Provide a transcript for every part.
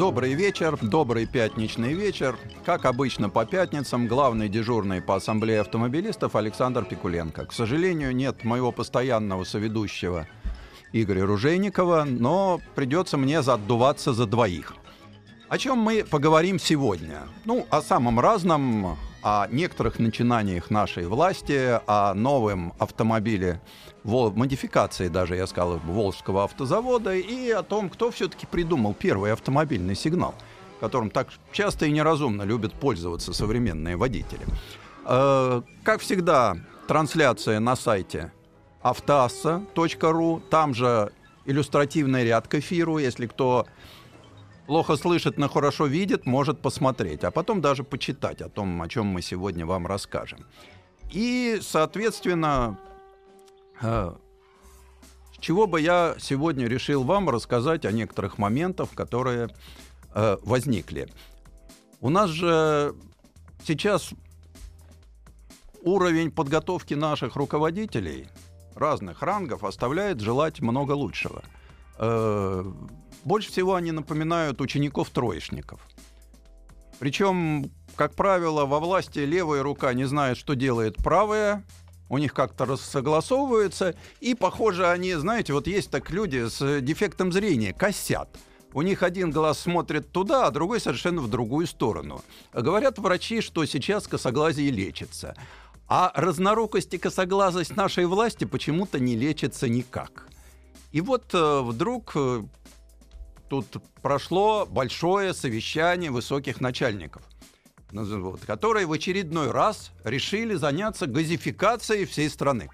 Добрый вечер, добрый пятничный вечер. Как обычно по пятницам, главный дежурный по ассамблее автомобилистов Александр Пикуленко. К сожалению, нет моего постоянного соведущего Игоря Ружейникова, но придется мне задуваться за двоих. О чем мы поговорим сегодня? Ну, о самом разном, о некоторых начинаниях нашей власти, о новом автомобиле модификации даже, я сказал, Волжского автозавода и о том, кто все-таки придумал первый автомобильный сигнал, которым так часто и неразумно любят пользоваться современные водители. Э, как всегда, трансляция на сайте автоасса.ру, там же иллюстративный ряд к эфиру, если кто плохо слышит, но хорошо видит, может посмотреть, а потом даже почитать о том, о чем мы сегодня вам расскажем. И, соответственно, с чего бы я сегодня решил вам рассказать о некоторых моментах, которые э, возникли. У нас же сейчас уровень подготовки наших руководителей разных рангов оставляет желать много лучшего. Э, больше всего они напоминают учеников-троечников. Причем, как правило, во власти левая рука не знает, что делает правая, у них как-то согласовываются, и, похоже, они, знаете, вот есть так люди с дефектом зрения, косят. У них один глаз смотрит туда, а другой совершенно в другую сторону. Говорят врачи, что сейчас косоглазие лечится. А разнорукость и косоглазость нашей власти почему-то не лечится никак. И вот э, вдруг э, тут прошло большое совещание высоких начальников вот, которые в очередной раз решили заняться газификацией всей страны.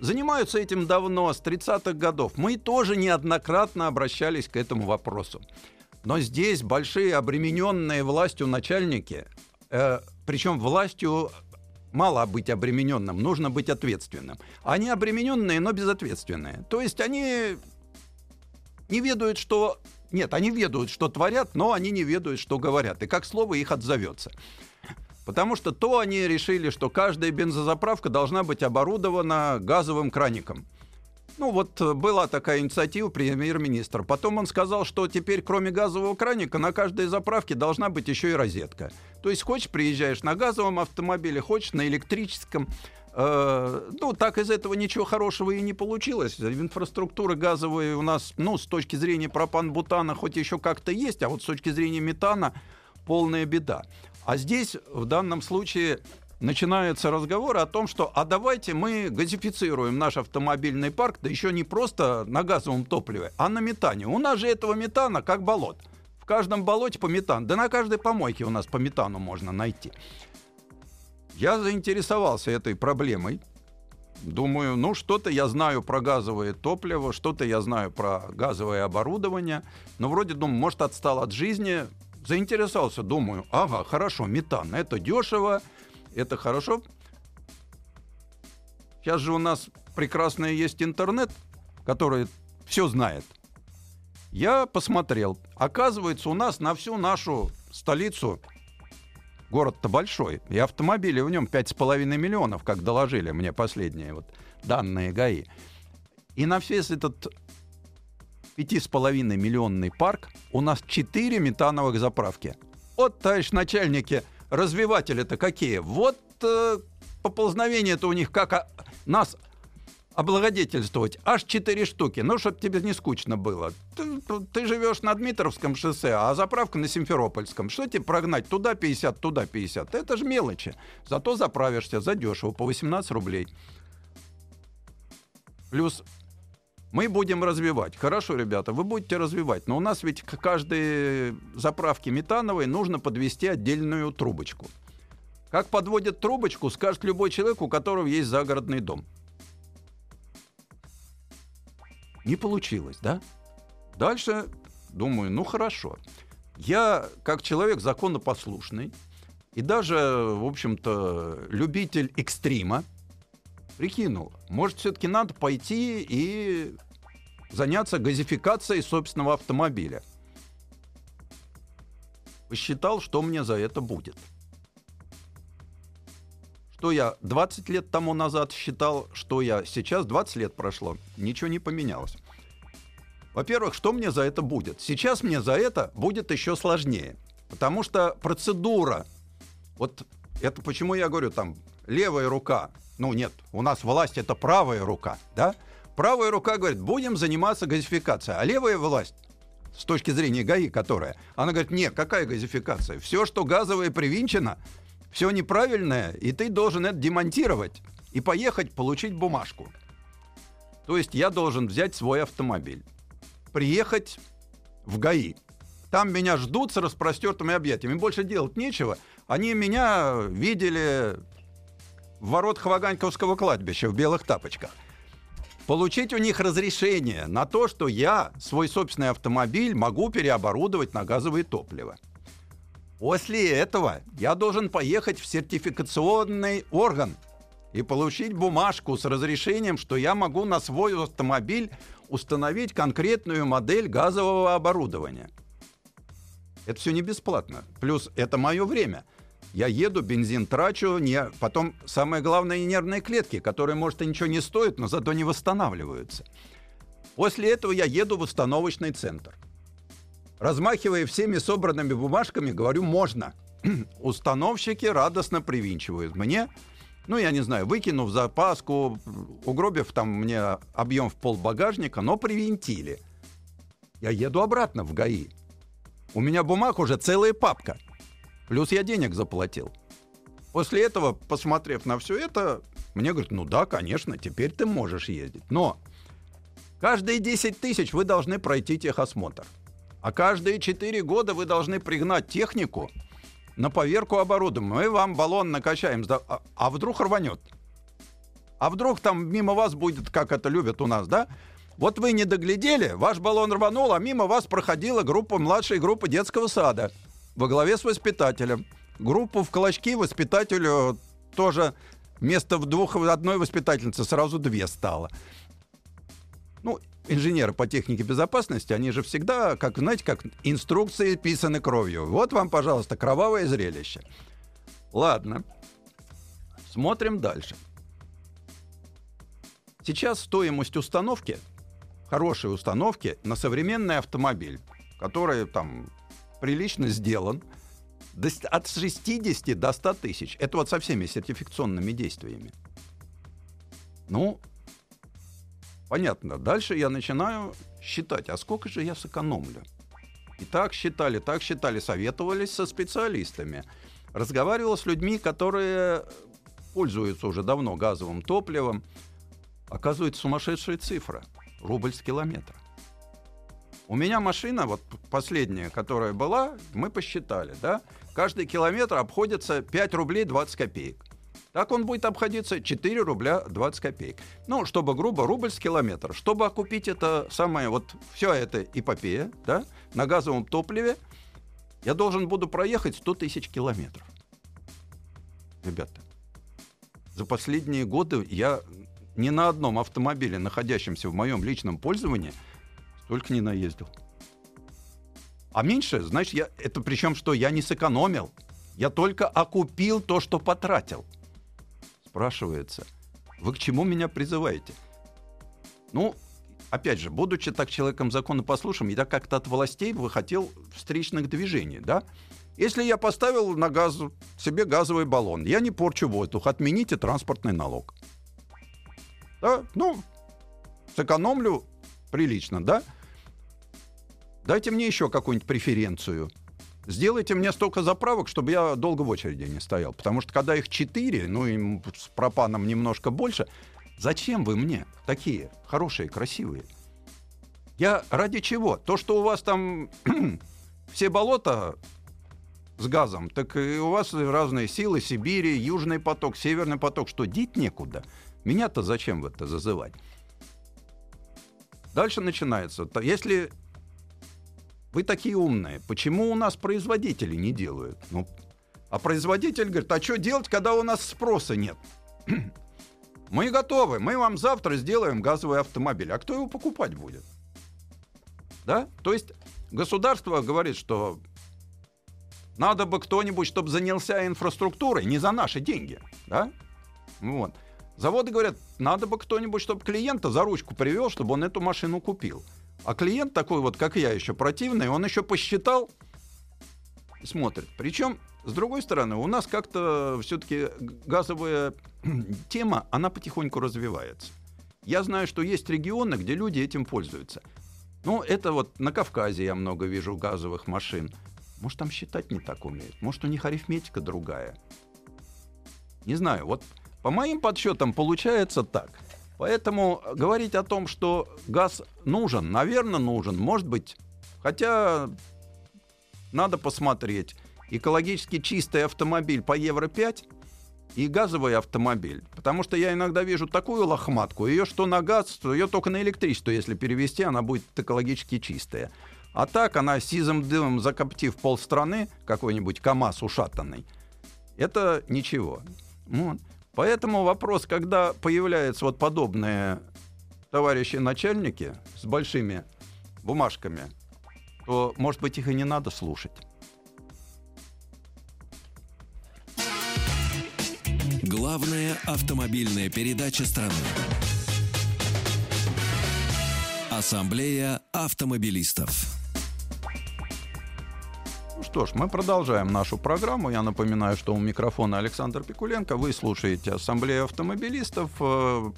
Занимаются этим давно, с 30-х годов. Мы тоже неоднократно обращались к этому вопросу. Но здесь большие обремененные властью начальники, э, причем властью мало быть обремененным, нужно быть ответственным. Они обремененные, но безответственные. То есть они не ведают, что нет, они ведают, что творят, но они не ведают, что говорят. И как слово их отзовется. Потому что то они решили, что каждая бензозаправка должна быть оборудована газовым краником. Ну вот э, была такая инициатива премьер-министра. Потом он сказал, что теперь кроме газового краника на каждой заправке должна быть еще и розетка. То есть хочешь приезжаешь на газовом автомобиле, хочешь на электрическом. Э, ну, так из этого ничего хорошего и не получилось. Инфраструктура газовая у нас, ну, с точки зрения пропан-бутана хоть еще как-то есть, а вот с точки зрения метана полная беда. А здесь в данном случае начинается разговор о том, что а давайте мы газифицируем наш автомобильный парк, да еще не просто на газовом топливе, а на метане. У нас же этого метана как болот. В каждом болоте по метану. Да на каждой помойке у нас по метану можно найти. Я заинтересовался этой проблемой. Думаю, ну что-то я знаю про газовое топливо, что-то я знаю про газовое оборудование. Но вроде, думаю, может, отстал от жизни. Заинтересовался, думаю, ага, хорошо, метан, это дешево, это хорошо. Сейчас же у нас прекрасный есть интернет, который все знает. Я посмотрел. Оказывается, у нас на всю нашу столицу город-то большой, и автомобилей в нем 5,5 миллионов, как доложили мне последние вот данные ГАИ. И на весь этот 5,5 миллионный парк у нас 4 метановых заправки. Вот, товарищ начальники, развиватели-то какие? Вот э, поползновение-то у них как а, нас облагодетельствовать аж четыре штуки. Ну, чтобы тебе не скучно было. Ты, ты живешь на Дмитровском шоссе, а заправка на Симферопольском. Что тебе прогнать? Туда 50, туда 50. Это же мелочи. Зато заправишься задешево, по 18 рублей. Плюс мы будем развивать. Хорошо, ребята, вы будете развивать. Но у нас ведь к каждой заправке метановой нужно подвести отдельную трубочку. Как подводят трубочку, скажет любой человек, у которого есть загородный дом. Не получилось, да? Дальше думаю, ну хорошо. я, как человек законопослушный, и даже, в общем-то, любитель экстрима, прикинул, может, все-таки надо пойти и заняться газификацией собственного автомобиля. Посчитал, что мне за это будет. Что я 20 лет тому назад считал, что я сейчас, 20 лет прошло, ничего не поменялось. Во-первых, что мне за это будет? Сейчас мне за это будет еще сложнее. Потому что процедура, вот это почему я говорю там, левая рука, ну нет, у нас власть это правая рука, да? Правая рука говорит, будем заниматься газификацией, а левая власть с точки зрения ГАИ, которая, она говорит, нет, какая газификация? Все, что газовое привинчено, все неправильное, и ты должен это демонтировать и поехать получить бумажку. То есть я должен взять свой автомобиль приехать в ГАИ. Там меня ждут с распростертыми объятиями. больше делать нечего. Они меня видели в ворот Хваганьковского кладбища в белых тапочках. Получить у них разрешение на то, что я свой собственный автомобиль могу переоборудовать на газовое топливо. После этого я должен поехать в сертификационный орган и получить бумажку с разрешением, что я могу на свой автомобиль установить конкретную модель газового оборудования. Это все не бесплатно. Плюс это мое время. Я еду, бензин трачу, не... потом самое главное нервные клетки, которые, может, и ничего не стоят, но зато не восстанавливаются. После этого я еду в установочный центр. Размахивая всеми собранными бумажками, говорю, можно. Установщики радостно привинчивают мне ну, я не знаю, выкинув запаску, угробив там мне объем в пол багажника, но привинтили. Я еду обратно в ГАИ. У меня бумаг уже целая папка. Плюс я денег заплатил. После этого, посмотрев на все это, мне говорят, ну да, конечно, теперь ты можешь ездить. Но каждые 10 тысяч вы должны пройти техосмотр. А каждые 4 года вы должны пригнать технику, на поверку оборудования. Мы вам баллон накачаем, а, а вдруг рванет? А вдруг там мимо вас будет, как это любят у нас, да? Вот вы не доглядели, ваш баллон рванул, а мимо вас проходила группа, младшая группа детского сада во главе с воспитателем. Группу в клочки воспитателю тоже вместо двух одной воспитательницы сразу две стало. Ну, инженеры по технике безопасности, они же всегда, как, знаете, как инструкции писаны кровью. Вот вам, пожалуйста, кровавое зрелище. Ладно. Смотрим дальше. Сейчас стоимость установки, хорошей установки на современный автомобиль, который там прилично сделан, от 60 до 100 тысяч. Это вот со всеми сертификационными действиями. Ну, Понятно. Дальше я начинаю считать, а сколько же я сэкономлю? И так считали, так считали, советовались со специалистами. Разговаривал с людьми, которые пользуются уже давно газовым топливом. Оказывается, сумасшедшая цифра. Рубль с километра. У меня машина, вот последняя, которая была, мы посчитали, да, каждый километр обходится 5 рублей 20 копеек. Так он будет обходиться 4 рубля 20 копеек. Ну, чтобы грубо, рубль с километра. Чтобы окупить это самое, вот все это эпопея, да, на газовом топливе, я должен буду проехать 100 тысяч километров. Ребята, за последние годы я ни на одном автомобиле, находящемся в моем личном пользовании, столько не наездил. А меньше, значит, я, это причем, что я не сэкономил. Я только окупил то, что потратил спрашивается, вы к чему меня призываете? Ну, опять же, будучи так человеком законопослушным, я как-то от властей бы хотел встречных движений, да? Если я поставил на газ, себе газовый баллон, я не порчу воздух, отмените транспортный налог. Да? Ну, сэкономлю прилично, да? Дайте мне еще какую-нибудь преференцию – сделайте мне столько заправок, чтобы я долго в очереди не стоял. Потому что когда их четыре, ну и с пропаном немножко больше, зачем вы мне такие хорошие, красивые? Я ради чего? То, что у вас там все болота с газом, так и у вас разные силы, Сибири, Южный поток, Северный поток, что деть некуда. Меня-то зачем в это зазывать? Дальше начинается. Если вы такие умные, почему у нас производители не делают? Ну, а производитель говорит, а что делать, когда у нас спроса нет? Мы готовы, мы вам завтра сделаем газовый автомобиль. А кто его покупать будет? Да? То есть государство говорит, что надо бы кто-нибудь, чтобы занялся инфраструктурой, не за наши деньги. Да? Вот. Заводы говорят, надо бы кто-нибудь, чтобы клиента за ручку привел, чтобы он эту машину купил. А клиент такой вот, как я, еще противный, он еще посчитал и смотрит. Причем, с другой стороны, у нас как-то все-таки газовая тема, она потихоньку развивается. Я знаю, что есть регионы, где люди этим пользуются. Ну, это вот на Кавказе я много вижу газовых машин. Может, там считать не так умеют. Может, у них арифметика другая. Не знаю. Вот по моим подсчетам получается так. Поэтому говорить о том, что газ нужен, наверное, нужен, может быть, хотя надо посмотреть. Экологически чистый автомобиль по Евро-5 и газовый автомобиль. Потому что я иногда вижу такую лохматку, ее что на газ, то ее только на электричество, если перевести, она будет экологически чистая. А так она сизым дымом закоптив полстраны, какой-нибудь КАМАЗ ушатанный, это ничего. Вот. Поэтому вопрос, когда появляются вот подобные товарищи начальники с большими бумажками, то, может быть, их и не надо слушать. Главная автомобильная передача страны. Ассамблея автомобилистов. Что ж, мы продолжаем нашу программу. Я напоминаю, что у микрофона Александр Пикуленко. Вы слушаете Ассамблею автомобилистов. Э,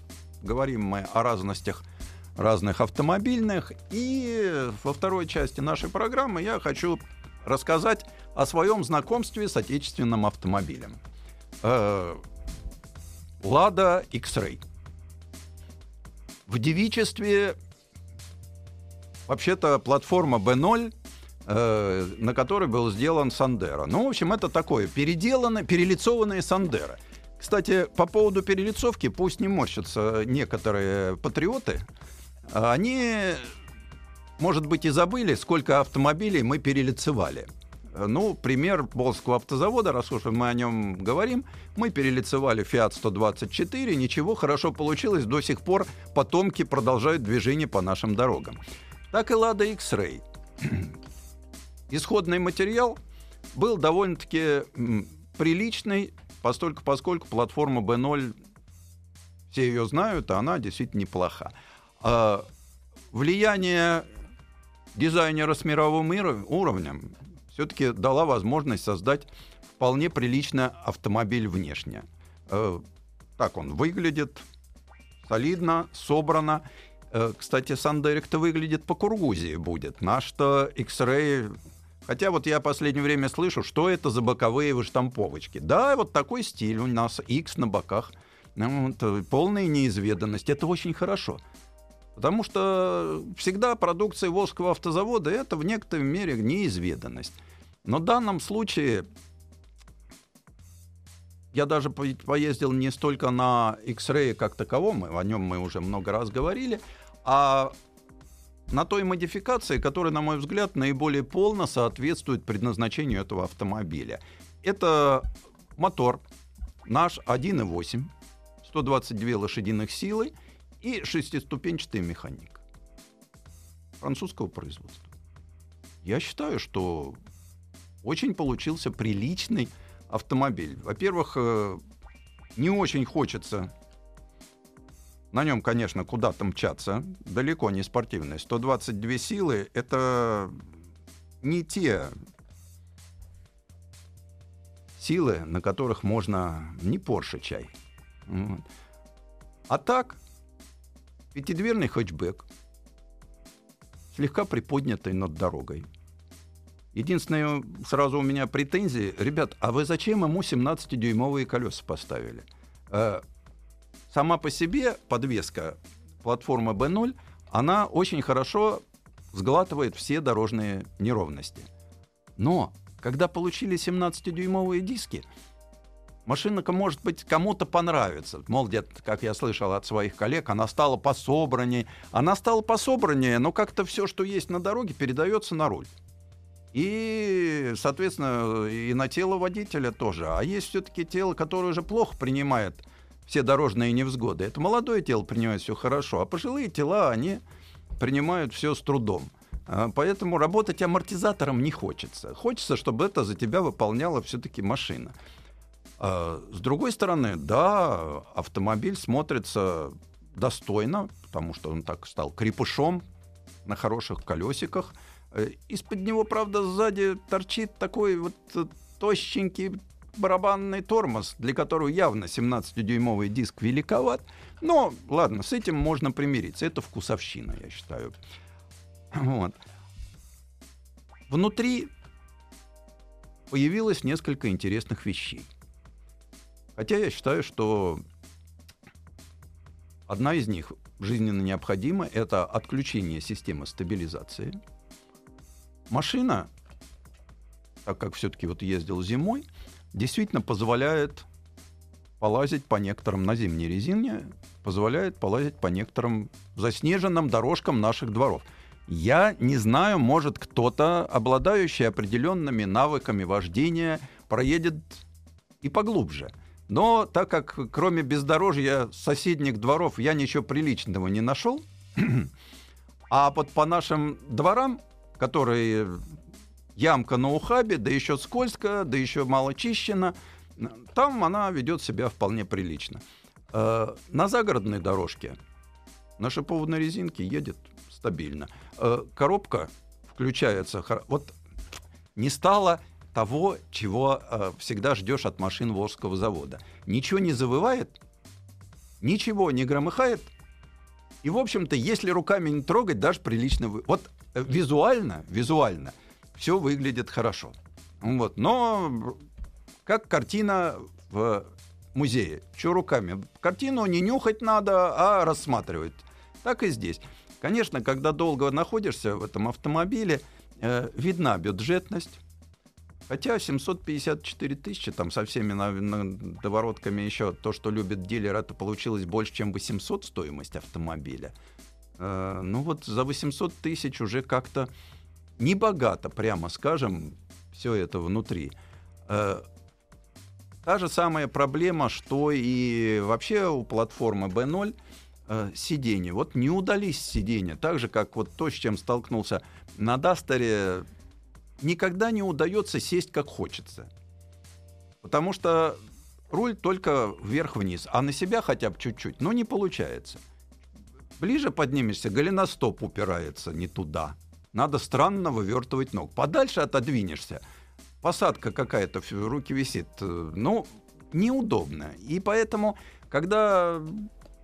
говорим мы о разностях разных автомобильных. И во второй части нашей программы я хочу рассказать о своем знакомстве с отечественным автомобилем. Э, Лада X-Ray. В девичестве вообще-то платформа B0, э, на которой был сделан Сандера. Ну, в общем, это такое переделанное, перелицованное Сандера. Кстати, по поводу перелицовки, пусть не морщатся некоторые патриоты, они, может быть, и забыли, сколько автомобилей мы перелицевали. Ну, пример Волжского автозавода, раз уж мы о нем говорим, мы перелицевали Fiat 124, ничего, хорошо получилось, до сих пор потомки продолжают движение по нашим дорогам. Так и Lada X-Ray. Исходный материал был довольно-таки приличный, постольку, поскольку платформа B0, все ее знают, а она действительно неплоха. А влияние дизайнера с мировым уровнем все-таки дала возможность создать вполне приличный автомобиль внешне. Э, так он выглядит, солидно, собрано. Э, кстати, Сандерик-то выглядит по Кургузии будет. Наш-то X-Ray... Хотя вот я в последнее время слышу, что это за боковые выштамповочки. Да, вот такой стиль у нас, X на боках. Ну, вот, э, полная неизведанность. Это очень хорошо. Потому что всегда продукция Волжского автозавода это в некоторой мере неизведанность. Но в данном случае я даже поездил не столько на X-Ray как таковом, о нем мы уже много раз говорили, а на той модификации, которая, на мой взгляд, наиболее полно соответствует предназначению этого автомобиля. Это мотор наш 1.8, 122 лошадиных силы и шестиступенчатая механика французского производства. Я считаю, что очень получился приличный автомобиль. Во-первых, э, не очень хочется на нем, конечно, куда-то мчаться. Далеко не спортивный. 122 силы — это не те силы, на которых можно не Порше чай. А так, пятидверный хэтчбэк, слегка приподнятый над дорогой. Единственное, сразу у меня претензии. Ребят, а вы зачем ему 17-дюймовые колеса поставили? Сама по себе подвеска платформы B0, она очень хорошо сглатывает все дорожные неровности. Но когда получили 17-дюймовые диски, машина, может быть, кому-то понравится. Мол, где-то, как я слышал от своих коллег, она стала пособраннее. Она стала пособраннее, но как-то все, что есть на дороге, передается на руль. И, соответственно, и на тело водителя тоже. А есть все-таки тело, которое уже плохо принимает все дорожные невзгоды. Это молодое тело принимает все хорошо, а пожилые тела, они принимают все с трудом. А, поэтому работать амортизатором не хочется. Хочется, чтобы это за тебя выполняла все-таки машина. А, с другой стороны, да, автомобиль смотрится достойно, потому что он так стал крепышом на хороших колесиках. Э, из-под него, правда, сзади торчит такой вот э, тощенький барабанный тормоз, для которого явно 17-дюймовый диск великоват. Но ладно, с этим можно примириться. Это вкусовщина, я считаю. Вот. Внутри появилось несколько интересных вещей. Хотя я считаю, что одна из них жизненно необходима. Это отключение системы стабилизации. Машина, так как все-таки вот ездил зимой, действительно позволяет полазить по некоторым на зимней резине, позволяет полазить по некоторым заснеженным дорожкам наших дворов. Я не знаю, может кто-то, обладающий определенными навыками вождения, проедет и поглубже. Но так как кроме бездорожья соседних дворов я ничего приличного не нашел, а вот по нашим дворам, которые ямка на ухабе, да еще скользко, да еще мало чищено, там она ведет себя вполне прилично. Э, на загородной дорожке на шипованной резинке едет стабильно. Э, коробка включается. Вот не стало того, чего э, всегда ждешь от машин Волжского завода. Ничего не завывает, ничего не громыхает. И, в общем-то, если руками не трогать, даже прилично... Вы... Вот визуально, визуально все выглядит хорошо. Вот. Но как картина в музее. Что руками? Картину не нюхать надо, а рассматривать. Так и здесь. Конечно, когда долго находишься в этом автомобиле, э, видна бюджетность. Хотя 754 тысячи, там со всеми на, на, доворотками еще, то, что любит дилер, это получилось больше, чем 800 стоимость автомобиля. Э, ну вот за 800 тысяч уже как-то небогато, прямо скажем, все это внутри. Э, та же самая проблема, что и вообще у платформы B0 э, сиденья. Вот не удались сиденья. Так же, как вот то, с чем столкнулся на Дастере, никогда не удается сесть как хочется. Потому что руль только вверх-вниз, а на себя хотя бы чуть-чуть, но не получается. Ближе поднимешься, голеностоп упирается не туда. Надо странно вывертывать ног. Подальше отодвинешься. Посадка какая-то, руки висит. Э, ну, неудобно. И поэтому, когда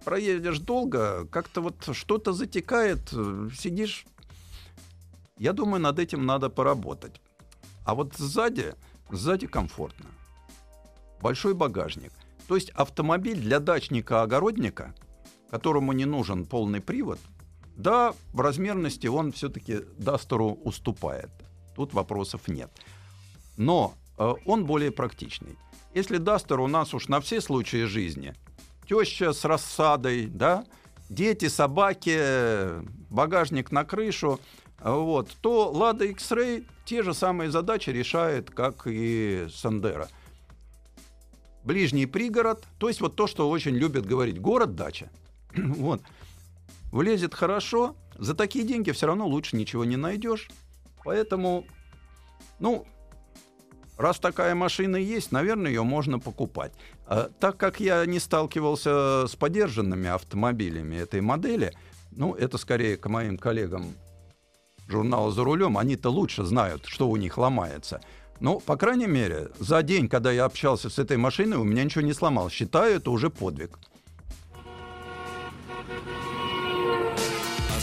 проедешь долго, как-то вот что-то затекает, э, сидишь. Я думаю, над этим надо поработать. А вот сзади, сзади комфортно. Большой багажник. То есть автомобиль для дачника-огородника, которому не нужен полный привод, да, в размерности он все-таки Дастеру уступает. Тут вопросов нет. Но э, он более практичный. Если Дастер у нас уж на все случаи жизни, теща с рассадой, да, дети, собаки, багажник на крышу, вот, то Лада X-Ray те же самые задачи решает, как и Сандера. Ближний пригород, то есть вот то, что очень любят говорить, город-дача. вот влезет хорошо, за такие деньги все равно лучше ничего не найдешь. Поэтому, ну, раз такая машина есть, наверное, ее можно покупать. А, так как я не сталкивался с подержанными автомобилями этой модели, ну, это скорее к моим коллегам журнала «За рулем», они-то лучше знают, что у них ломается. Ну, по крайней мере, за день, когда я общался с этой машиной, у меня ничего не сломалось. Считаю, это уже подвиг.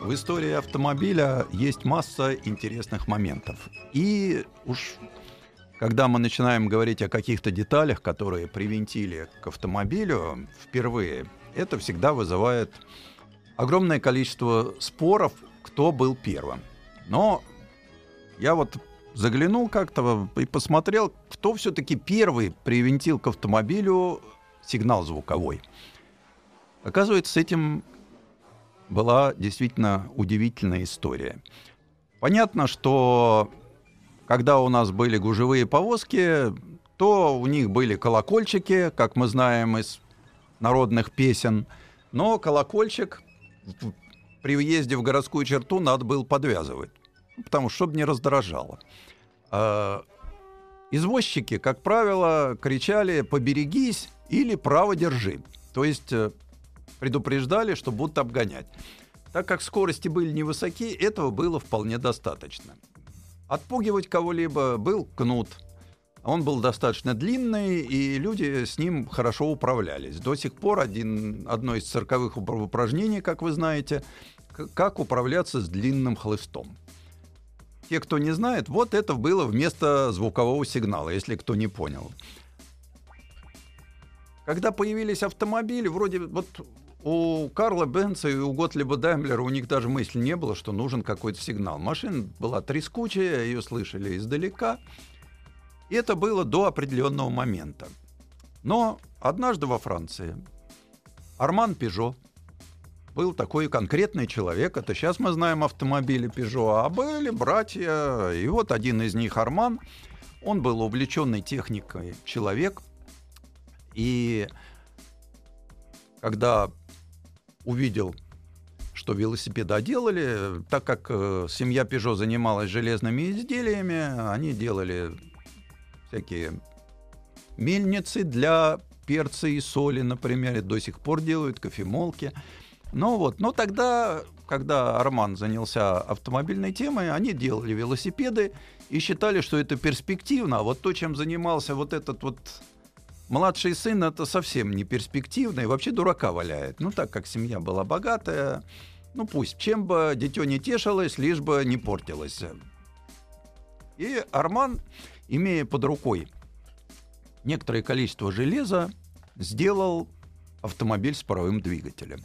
В истории автомобиля есть масса интересных моментов. И уж когда мы начинаем говорить о каких-то деталях, которые привинтили к автомобилю впервые, это всегда вызывает огромное количество споров, кто был первым. Но я вот заглянул как-то и посмотрел, кто все-таки первый привинтил к автомобилю сигнал звуковой. Оказывается, с этим была действительно удивительная история. Понятно, что когда у нас были гужевые повозки, то у них были колокольчики, как мы знаем из народных песен, но колокольчик при въезде в городскую черту надо было подвязывать, потому что чтобы не раздражало. А извозчики, как правило, кричали «поберегись» или «право держи». То есть э, предупреждали, что будут обгонять. Так как скорости были невысоки, этого было вполне достаточно. Отпугивать кого-либо был кнут. Он был достаточно длинный, и люди с ним хорошо управлялись. До сих пор один, одно из цирковых упражнений, как вы знаете, как управляться с длинным хлыстом. Те, кто не знает, вот это было вместо звукового сигнала, если кто не понял. Когда появились автомобили, вроде вот у Карла Бенца и у Готлиба Даймлера у них даже мысли не было, что нужен какой-то сигнал. Машина была трескучая, ее слышали издалека. И это было до определенного момента. Но однажды во Франции Арман Пежо был такой конкретный человек. Это сейчас мы знаем автомобили Пежо, а были братья. И вот один из них Арман. Он был увлеченный техникой человек. И когда увидел, что велосипеды делали, так как э, семья Пежо занималась железными изделиями, они делали всякие мельницы для перца и соли, например, и до сих пор делают кофемолки. Ну вот, но тогда, когда Арман занялся автомобильной темой, они делали велосипеды и считали, что это перспективно. А вот то, чем занимался вот этот вот Младший сын это совсем не перспективно и вообще дурака валяет. Ну, так как семья была богатая, ну пусть, чем бы дитё не тешилось, лишь бы не портилось. И Арман, имея под рукой некоторое количество железа, сделал автомобиль с паровым двигателем.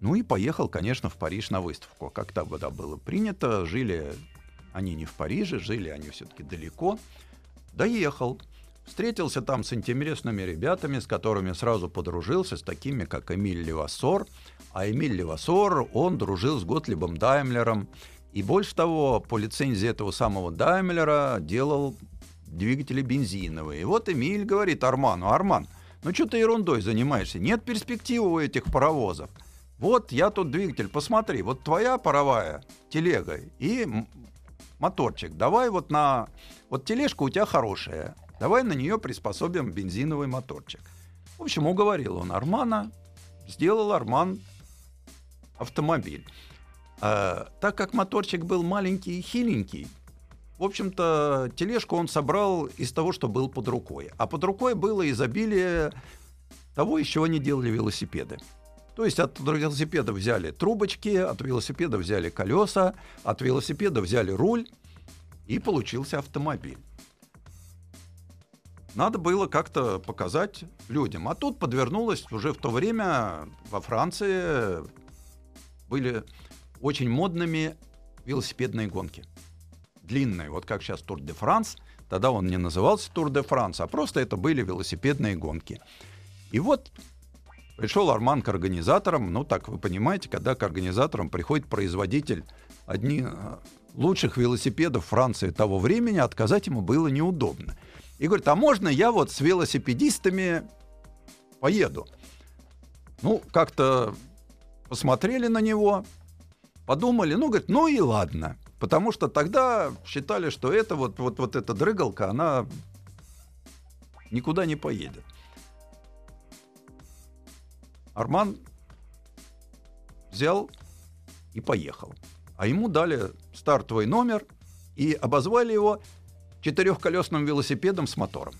Ну и поехал, конечно, в Париж на выставку. Как тогда было принято, жили они не в Париже, жили они все-таки далеко. Доехал. Встретился там с интересными ребятами, с которыми сразу подружился, с такими, как Эмиль Левасор. А Эмиль Левасор, он дружил с Готлибом Даймлером. И больше того, по лицензии этого самого Даймлера делал двигатели бензиновые. И вот Эмиль говорит Арману, Арман, ну что ты ерундой занимаешься? Нет перспективы у этих паровозов. Вот я тут двигатель, посмотри, вот твоя паровая телега и моторчик. Давай вот на... Вот тележка у тебя хорошая, Давай на нее приспособим бензиновый моторчик. В общем, уговорил он Армана, сделал Арман автомобиль. А, так как моторчик был маленький и хиленький, в общем-то, тележку он собрал из того, что был под рукой. А под рукой было изобилие того, из чего они делали велосипеды. То есть от велосипеда взяли трубочки, от велосипеда взяли колеса, от велосипеда взяли руль, и получился автомобиль. Надо было как-то показать людям. А тут подвернулось уже в то время во Франции были очень модными велосипедные гонки. Длинные, вот как сейчас Тур де Франс. Тогда он не назывался Тур де Франс, а просто это были велосипедные гонки. И вот пришел Арман к организаторам. Ну, так вы понимаете, когда к организаторам приходит производитель одни лучших велосипедов Франции того времени, отказать ему было неудобно и говорит, а можно я вот с велосипедистами поеду? Ну, как-то посмотрели на него, подумали, ну, говорит, ну и ладно. Потому что тогда считали, что это вот, вот, вот эта дрыгалка, она никуда не поедет. Арман взял и поехал. А ему дали стартовый номер и обозвали его четырехколесным велосипедом с мотором.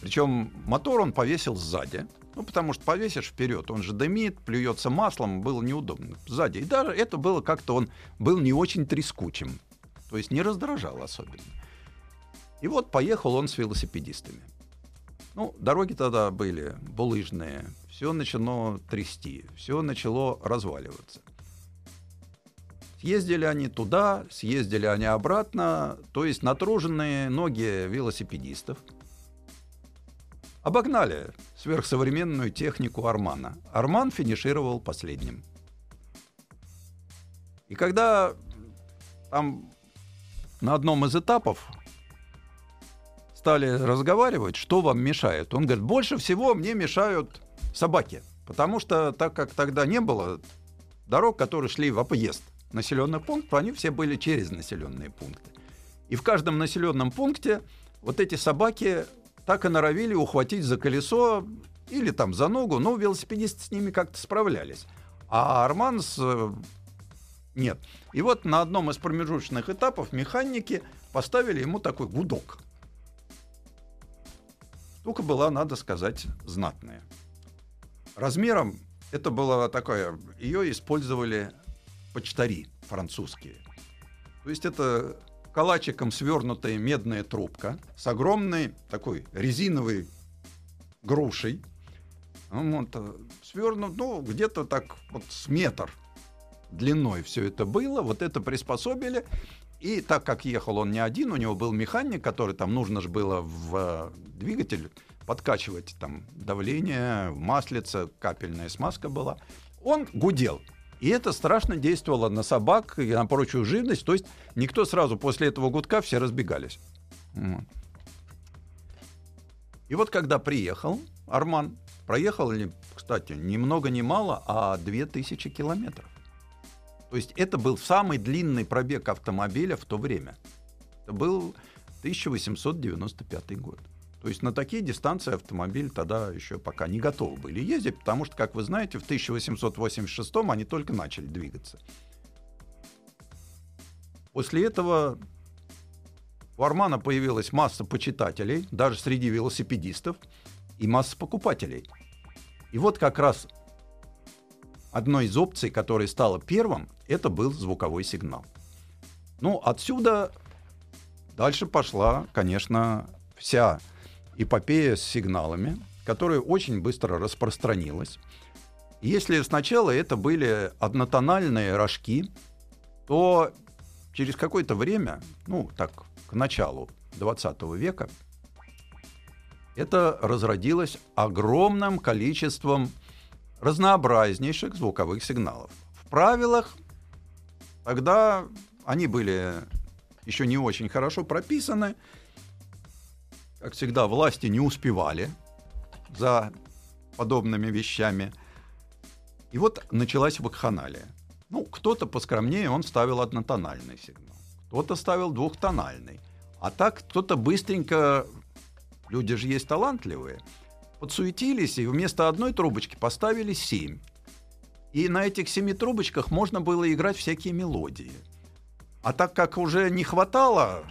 Причем мотор он повесил сзади. Ну, потому что повесишь вперед, он же дымит, плюется маслом, было неудобно сзади. И даже это было как-то он был не очень трескучим. То есть не раздражал особенно. И вот поехал он с велосипедистами. Ну, дороги тогда были булыжные, все начало трясти, все начало разваливаться. Съездили они туда, съездили они обратно, то есть натруженные ноги велосипедистов. Обогнали сверхсовременную технику Армана. Арман финишировал последним. И когда там на одном из этапов стали разговаривать, что вам мешает, он говорит, больше всего мне мешают собаки. Потому что так как тогда не было дорог, которые шли в объезд населенных пунктов, они все были через населенные пункты. И в каждом населенном пункте вот эти собаки так и норовили ухватить за колесо или там за ногу, но велосипедисты с ними как-то справлялись. А Арман с... Э, нет. И вот на одном из промежуточных этапов механики поставили ему такой гудок. Штука была, надо сказать, знатная. Размером это было такое, ее использовали почтари французские. То есть это калачиком свернутая медная трубка с огромной такой резиновой грушей. Вот, э, свернут, ну, где-то так вот с метр длиной все это было. Вот это приспособили. И так как ехал он не один, у него был механик, который там нужно же было в э, двигатель подкачивать там давление, маслица, капельная смазка была. Он гудел. И это страшно действовало на собак и на прочую живность. То есть никто сразу после этого гудка все разбегались. И вот когда приехал Арман, проехал, кстати, ни много ни мало, а 2000 километров. То есть это был самый длинный пробег автомобиля в то время. Это был 1895 год. То есть на такие дистанции автомобиль тогда еще пока не готовы были ездить, потому что, как вы знаете, в 1886 они только начали двигаться. После этого у Армана появилась масса почитателей, даже среди велосипедистов, и масса покупателей. И вот как раз одной из опций, которая стала первым, это был звуковой сигнал. Ну, отсюда дальше пошла, конечно, вся эпопея с сигналами, которая очень быстро распространилась. Если сначала это были однотональные рожки, то через какое-то время, ну так, к началу 20 века, это разродилось огромным количеством разнообразнейших звуковых сигналов. В правилах тогда они были еще не очень хорошо прописаны, как всегда, власти не успевали за подобными вещами. И вот началась вакханалия. Ну, кто-то поскромнее, он ставил однотональный сигнал, кто-то ставил двухтональный. А так кто-то быстренько, люди же есть талантливые, подсуетились и вместо одной трубочки поставили семь. И на этих семи трубочках можно было играть всякие мелодии. А так как уже не хватало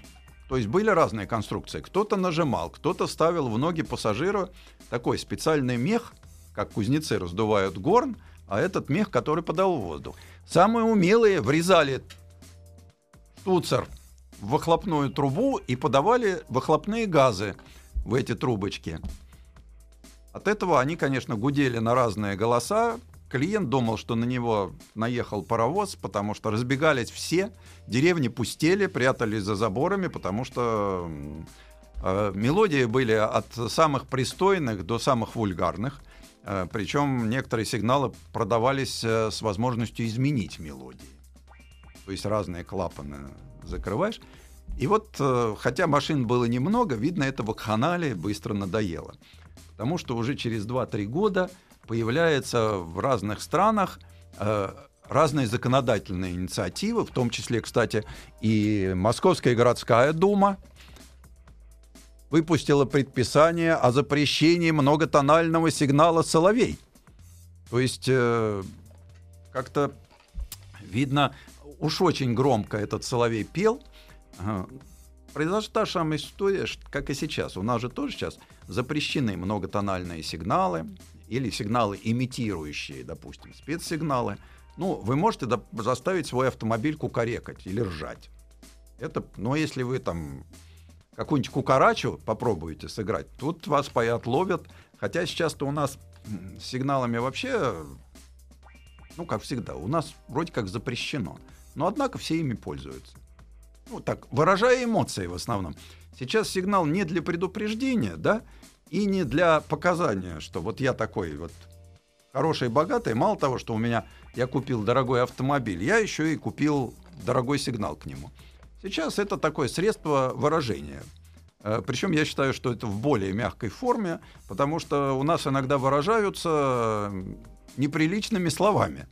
то есть были разные конструкции. Кто-то нажимал, кто-то ставил в ноги пассажира такой специальный мех, как кузнецы раздувают горн, а этот мех, который подал воздух. Самые умелые врезали штуцер в выхлопную трубу и подавали выхлопные газы в эти трубочки. От этого они, конечно, гудели на разные голоса, Клиент думал, что на него наехал паровоз, потому что разбегались все, деревни пустели, прятались за заборами, потому что э, мелодии были от самых пристойных до самых вульгарных. Э, причем некоторые сигналы продавались э, с возможностью изменить мелодии. То есть разные клапаны закрываешь. И вот, э, хотя машин было немного, видно, это вакханалия быстро надоело. Потому что уже через 2-3 года появляется в разных странах э, разные законодательные инициативы, в том числе, кстати, и Московская городская дума выпустила предписание о запрещении многотонального сигнала «Соловей». То есть э, как-то видно, уж очень громко этот соловей пел. произошла та же самая история, как и сейчас. У нас же тоже сейчас запрещены многотональные сигналы или сигналы, имитирующие, допустим, спецсигналы. Ну, вы можете заставить свой автомобиль кукарекать или ржать. Это, но если вы там какую-нибудь кукарачу попробуете сыграть, тут вас отловят. Хотя сейчас-то у нас с сигналами вообще, ну, как всегда, у нас вроде как запрещено. Но, однако, все ими пользуются. Ну, так, выражая эмоции в основном. Сейчас сигнал не для предупреждения, да, и не для показания, что вот я такой вот хороший богатый. Мало того, что у меня я купил дорогой автомобиль, я еще и купил дорогой сигнал к нему. Сейчас это такое средство выражения. Э, Причем я считаю, что это в более мягкой форме, потому что у нас иногда выражаются неприличными словами.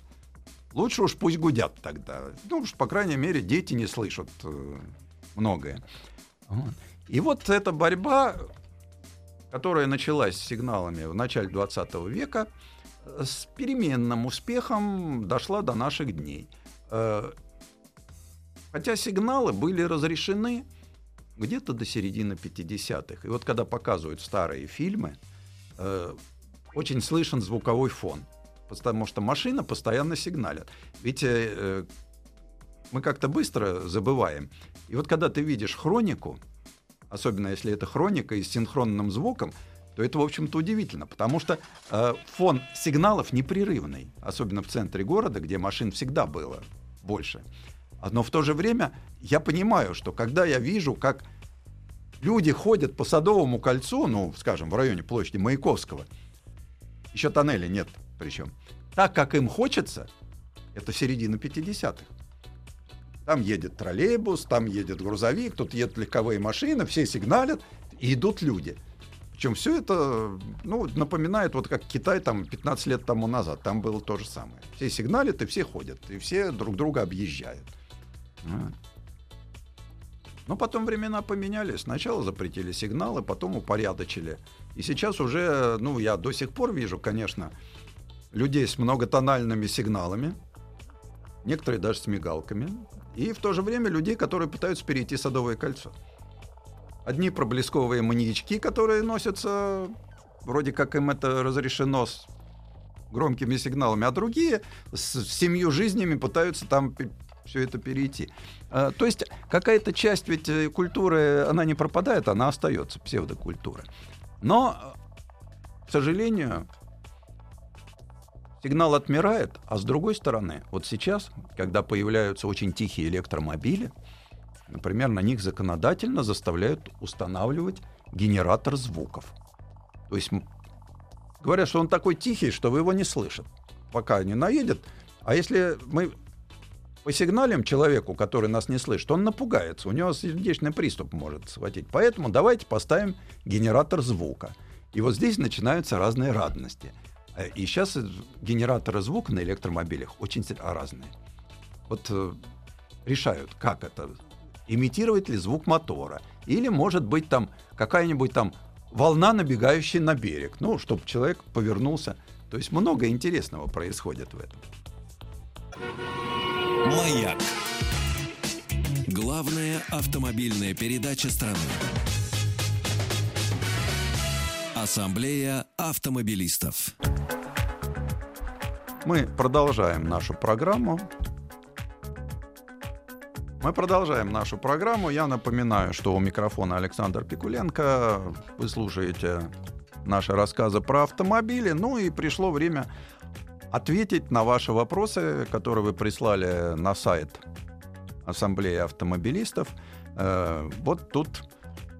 Лучше уж пусть гудят тогда. Ну уж, по крайней мере, дети не слышат э, многое. И вот эта борьба, которая началась с сигналами в начале 20 века, с переменным успехом дошла до наших дней. Э, Хотя сигналы были разрешены где-то до середины 50-х. И вот когда показывают старые фильмы, э, очень слышен звуковой фон, потому что машина постоянно сигналит. Ведь э, э, мы как-то быстро забываем. И вот когда ты видишь хронику, особенно если это хроника и с синхронным звуком, то это, в общем-то, удивительно, потому что э, фон сигналов непрерывный, особенно в центре города, где машин всегда было больше. Но в то же время я понимаю, что когда я вижу, как люди ходят по Садовому кольцу, ну, скажем, в районе площади Маяковского, еще тоннеля нет причем, так, как им хочется, это середина 50-х. Там едет троллейбус, там едет грузовик, тут едут легковые машины, все сигналят, и идут люди. Причем все это ну, напоминает, вот как Китай там 15 лет тому назад, там было то же самое. Все сигналят, и все ходят, и все друг друга объезжают. Но потом времена поменялись. Сначала запретили сигналы, потом упорядочили. И сейчас уже, ну, я до сих пор вижу, конечно, людей с многотональными сигналами, некоторые даже с мигалками, и в то же время людей, которые пытаются перейти Садовое кольцо. Одни проблесковые маньячки, которые носятся, вроде как им это разрешено с громкими сигналами, а другие с семью жизнями пытаются там все это перейти. А, то есть какая-то часть ведь э, культуры, она не пропадает, она остается, псевдокультура. Но, к сожалению, сигнал отмирает, а с другой стороны, вот сейчас, когда появляются очень тихие электромобили, например, на них законодательно заставляют устанавливать генератор звуков. То есть говорят, что он такой тихий, что вы его не слышите, пока не наедет. А если мы по сигналям человеку, который нас не слышит, он напугается, у него сердечный приступ может схватить. Поэтому давайте поставим генератор звука. И вот здесь начинаются разные радости. Э, и сейчас генераторы звука на электромобилях очень разные. Вот э, решают, как это, имитировать ли звук мотора. Или, может быть, там какая-нибудь там волна, набегающая на берег. Ну, чтобы человек повернулся. То есть много интересного происходит в этом. Маяк. Главная автомобильная передача страны. Ассамблея автомобилистов. Мы продолжаем нашу программу. Мы продолжаем нашу программу. Я напоминаю, что у микрофона Александр Пикуленко. Вы слушаете наши рассказы про автомобили. Ну и пришло время ответить на ваши вопросы, которые вы прислали на сайт Ассамблеи автомобилистов. Э, вот тут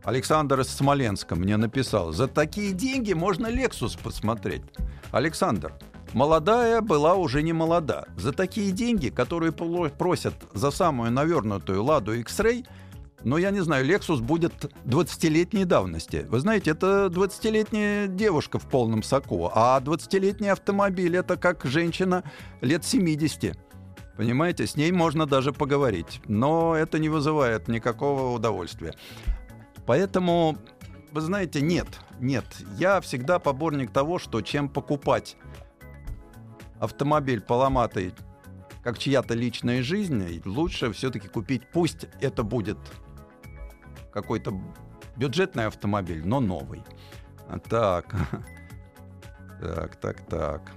Александр из Смоленска мне написал, за такие деньги можно Lexus посмотреть. Александр, молодая была уже не молода. За такие деньги, которые просят за самую навернутую Ладу X-Ray, но я не знаю, Lexus будет 20-летней давности. Вы знаете, это 20-летняя девушка в полном соку, а 20-летний автомобиль это как женщина лет 70. Понимаете, с ней можно даже поговорить, но это не вызывает никакого удовольствия. Поэтому, вы знаете, нет, нет. Я всегда поборник того, что чем покупать автомобиль поломатый, как чья-то личная жизнь, лучше все-таки купить, пусть это будет какой-то бюджетный автомобиль, но новый. Так, так, так, так.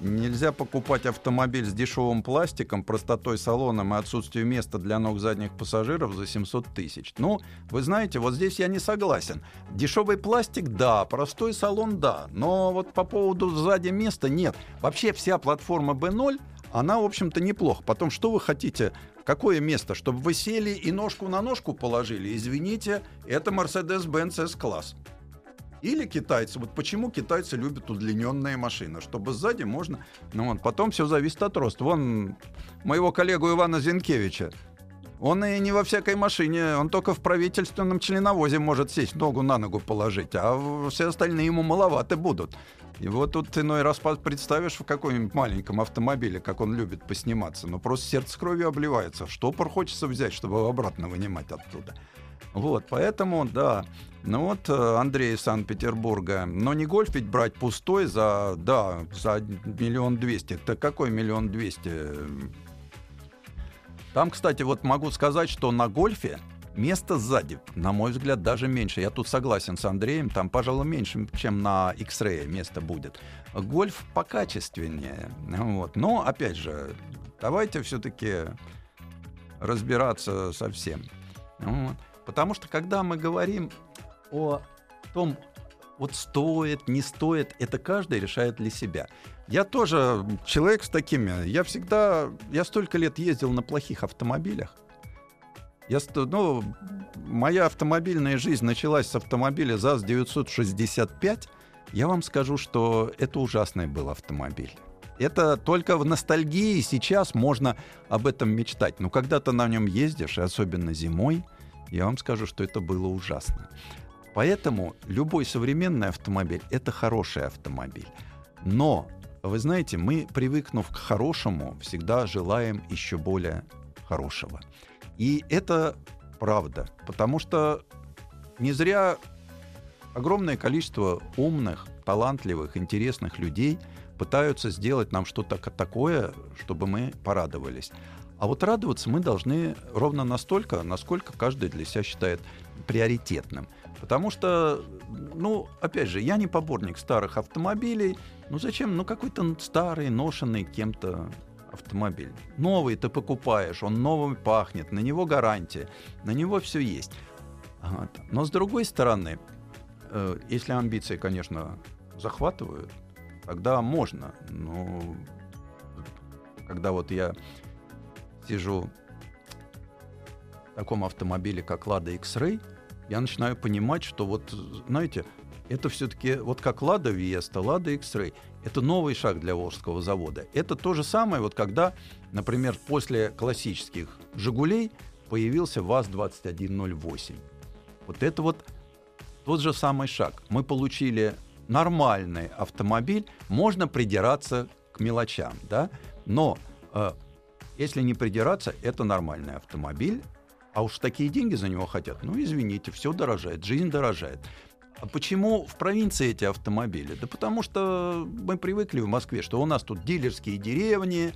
Нельзя покупать автомобиль с дешевым пластиком, простотой салоном и отсутствием места для ног задних пассажиров за 700 тысяч. Ну, вы знаете, вот здесь я не согласен. Дешевый пластик, да, простой салон, да. Но вот по поводу сзади места нет. Вообще вся платформа B0, она, в общем-то, неплохо. Потом, что вы хотите? Какое место? Чтобы вы сели и ножку на ножку положили? Извините, это Mercedes-Benz S-класс. Или китайцы. Вот почему китайцы любят удлиненные машины, чтобы сзади можно... Ну, вот, потом все зависит от роста. Вон моего коллегу Ивана Зинкевича. Он и не во всякой машине, он только в правительственном членовозе может сесть, ногу на ногу положить, а все остальные ему маловаты будут. И вот тут иной раз представишь в каком-нибудь маленьком автомобиле, как он любит посниматься, но просто сердце кровью обливается. Штопор хочется взять, чтобы его обратно вынимать оттуда. Вот, поэтому, да. Ну вот э, Андрей из Санкт-Петербурга. Но не гольф ведь брать пустой за, да, за миллион двести. Это какой миллион двести? Там, кстати, вот могу сказать, что на гольфе место сзади, на мой взгляд, даже меньше. Я тут согласен с Андреем, там, пожалуй, меньше, чем на X-Ray место будет. Гольф покачественнее. Вот. Но, опять же, давайте все-таки разбираться со всем. Вот. Потому что когда мы говорим о том, вот стоит, не стоит, это каждый решает для себя. Я тоже человек с такими. Я всегда, я столько лет ездил на плохих автомобилях. Я, ну, моя автомобильная жизнь началась с автомобиля ЗАЗ-965. Я вам скажу, что это ужасный был автомобиль. Это только в ностальгии сейчас можно об этом мечтать. Но когда ты на нем ездишь, и особенно зимой, я вам скажу, что это было ужасно. Поэтому любой современный автомобиль — это хороший автомобиль. Но, вы знаете, мы, привыкнув к хорошему, всегда желаем еще более хорошего. И это правда, потому что не зря огромное количество умных, талантливых, интересных людей пытаются сделать нам что-то такое, чтобы мы порадовались. А вот радоваться мы должны ровно настолько, насколько каждый для себя считает приоритетным. Потому что, ну, опять же, я не поборник старых автомобилей. Ну зачем? Ну какой-то старый, ношенный кем-то автомобиль. Новый ты покупаешь, он новым пахнет, на него гарантия, на него все есть. Вот. Но с другой стороны, э, если амбиции, конечно, захватывают, тогда можно. Но когда вот я сижу в таком автомобиле, как Lada X-Ray, я начинаю понимать, что вот, знаете, это все-таки вот как Lada Vesta, Lada X-Ray, это новый шаг для Волжского завода. Это то же самое, вот когда, например, после классических «Жигулей» появился ВАЗ-2108. Вот это вот тот же самый шаг. Мы получили нормальный автомобиль, можно придираться к мелочам, да, но э, если не придираться, это нормальный автомобиль. А уж такие деньги за него хотят. Ну, извините, все дорожает, жизнь дорожает. А почему в провинции эти автомобили? Да потому что мы привыкли в Москве, что у нас тут дилерские деревни,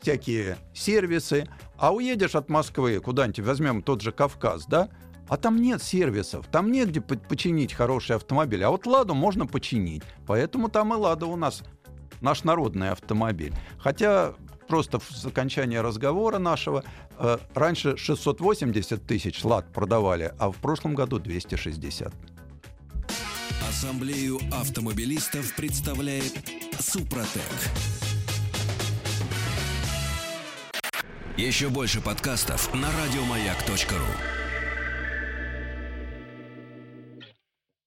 всякие сервисы. А уедешь от Москвы куда-нибудь, возьмем тот же Кавказ, да? А там нет сервисов, там негде починить хороший автомобиль. А вот «Ладу» можно починить. Поэтому там и «Лада» у нас наш народный автомобиль. Хотя просто в окончании разговора нашего, э, раньше 680 тысяч лат продавали, а в прошлом году 260. Ассамблею автомобилистов представляет Супротек. Еще больше подкастов на радиомаяк.ру.